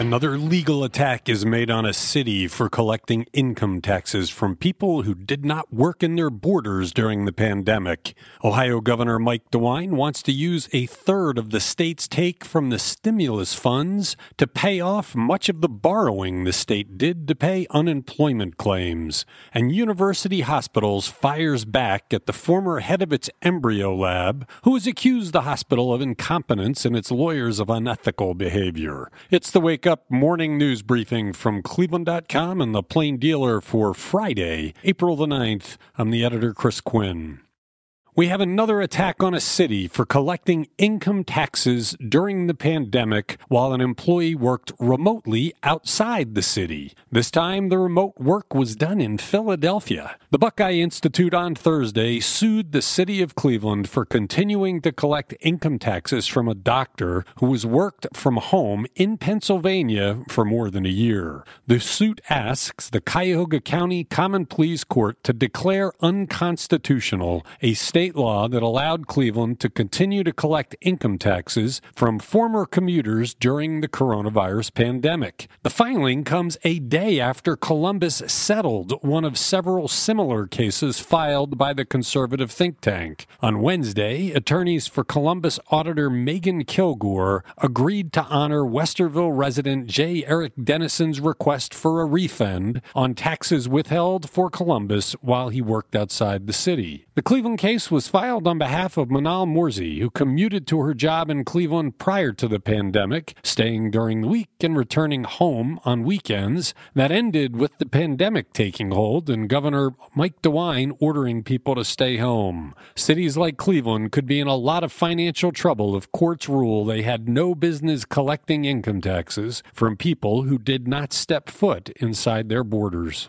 Another legal attack is made on a city for collecting income taxes from people who did not work in their borders during the pandemic. Ohio Governor Mike DeWine wants to use a third of the state's take from the stimulus funds to pay off much of the borrowing the state did to pay unemployment claims. And University Hospitals fires back at the former head of its embryo lab, who has accused the hospital of incompetence and its lawyers of unethical behavior. It's the Wake Up morning news briefing from Cleveland.com and the Plain Dealer for Friday, April the 9th. I'm the editor, Chris Quinn. We have another attack on a city for collecting income taxes during the pandemic while an employee worked remotely outside the city. This time, the remote work was done in Philadelphia. The Buckeye Institute on Thursday sued the city of Cleveland for continuing to collect income taxes from a doctor who has worked from home in Pennsylvania for more than a year. The suit asks the Cuyahoga County Common Pleas Court to declare unconstitutional a state state law that allowed Cleveland to continue to collect income taxes from former commuters during the coronavirus pandemic. The filing comes a day after Columbus settled one of several similar cases filed by the conservative think tank. On Wednesday, attorneys for Columbus auditor Megan Kilgore agreed to honor Westerville resident J. Eric Dennison's request for a refund on taxes withheld for Columbus while he worked outside the city. The Cleveland case was filed on behalf of Manal Morsy, who commuted to her job in Cleveland prior to the pandemic, staying during the week and returning home on weekends. That ended with the pandemic taking hold and Governor Mike DeWine ordering people to stay home. Cities like Cleveland could be in a lot of financial trouble if courts rule they had no business collecting income taxes from people who did not step foot inside their borders.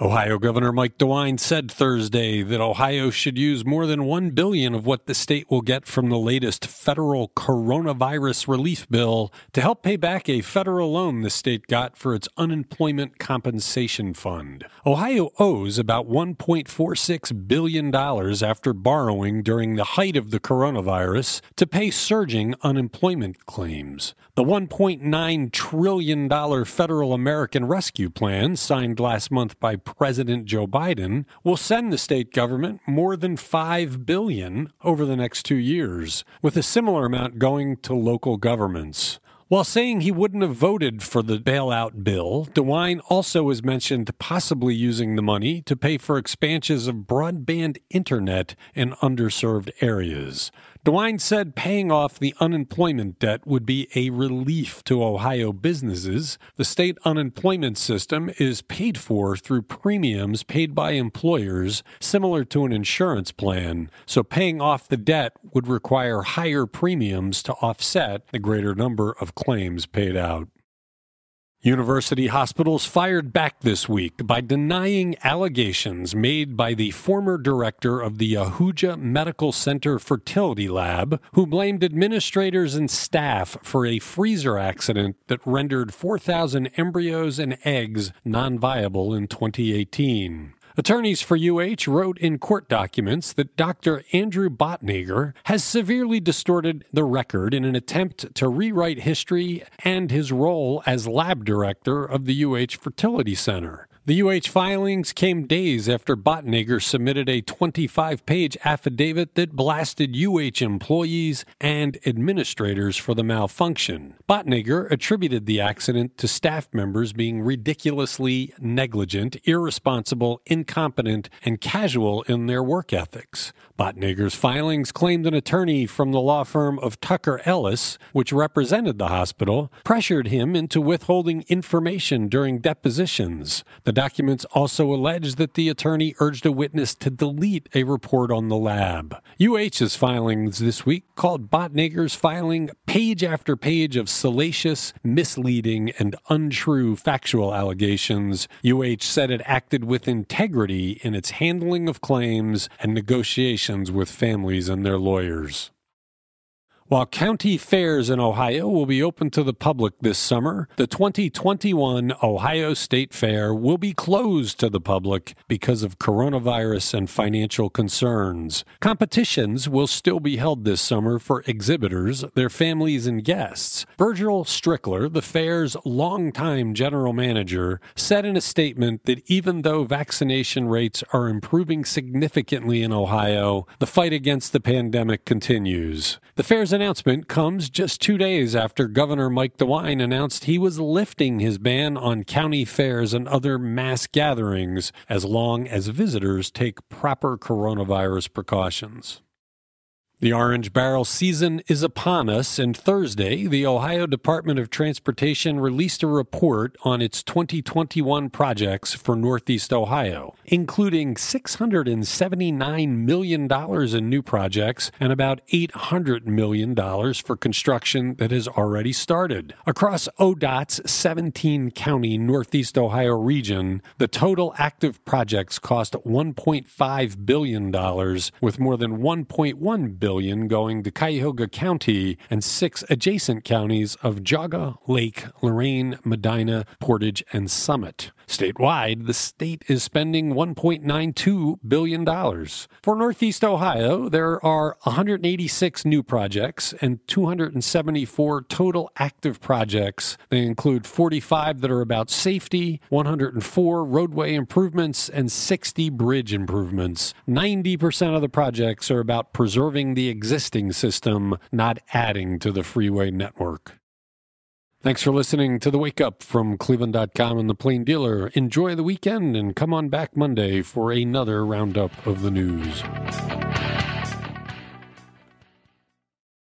Ohio Governor Mike DeWine said Thursday that Ohio should use more than 1 billion of what the state will get from the latest federal coronavirus relief bill to help pay back a federal loan the state got for its unemployment compensation fund. Ohio owes about 1.46 billion dollars after borrowing during the height of the coronavirus to pay surging unemployment claims. The 1.9 trillion dollar federal American Rescue Plan signed last month by President Joe Biden will send the state government more than 5 billion over the next 2 years, with a similar amount going to local governments. While saying he wouldn't have voted for the bailout bill, DeWine also has mentioned possibly using the money to pay for expansions of broadband internet in underserved areas. DeWine said paying off the unemployment debt would be a relief to Ohio businesses. The state unemployment system is paid for through premiums paid by employers, similar to an insurance plan. So paying off the debt would require higher premiums to offset the greater number of claims paid out. University hospitals fired back this week by denying allegations made by the former director of the Ahuja Medical Center Fertility Lab, who blamed administrators and staff for a freezer accident that rendered 4,000 embryos and eggs non viable in 2018. Attorneys for UH wrote in court documents that Dr. Andrew Bhatnager has severely distorted the record in an attempt to rewrite history and his role as lab director of the UH Fertility Center. The UH filings came days after Bhatnager submitted a 25 page affidavit that blasted UH employees and administrators for the malfunction. Bhatnager attributed the accident to staff members being ridiculously negligent, irresponsible, incompetent, and casual in their work ethics. Bhatnager's filings claimed an attorney from the law firm of Tucker Ellis, which represented the hospital, pressured him into withholding information during depositions. The documents also allege that the attorney urged a witness to delete a report on the lab. UH's filings this week called Bhatnager's filing page after page of salacious, misleading, and untrue factual allegations. UH said it acted with integrity in its handling of claims and negotiations with families and their lawyers. While county fairs in Ohio will be open to the public this summer, the 2021 Ohio State Fair will be closed to the public because of coronavirus and financial concerns. Competitions will still be held this summer for exhibitors, their families, and guests. Virgil Strickler, the fair's longtime general manager, said in a statement that even though vaccination rates are improving significantly in Ohio, the fight against the pandemic continues. The fair's announcement comes just two days after Governor Mike DeWine announced he was lifting his ban on county fairs and other mass gatherings as long as visitors take proper coronavirus precautions. The orange barrel season is upon us, and Thursday, the Ohio Department of Transportation released a report on its 2021 projects for Northeast Ohio, including $679 million in new projects and about $800 million for construction that has already started. Across ODOT's 17 county Northeast Ohio region, the total active projects cost $1.5 billion, with more than $1.1 billion billion going to Cuyahoga County and six adjacent counties of Geauga, Lake, Lorain, Medina, Portage, and Summit. Statewide, the state is spending $1.92 billion. For Northeast Ohio, there are 186 new projects and 274 total active projects. They include 45 that are about safety, 104 roadway improvements, and 60 bridge improvements. 90% of the projects are about preserving the existing system, not adding to the freeway network. Thanks for listening to the Wake Up from Cleveland.com and the Plain Dealer. Enjoy the weekend and come on back Monday for another roundup of the news.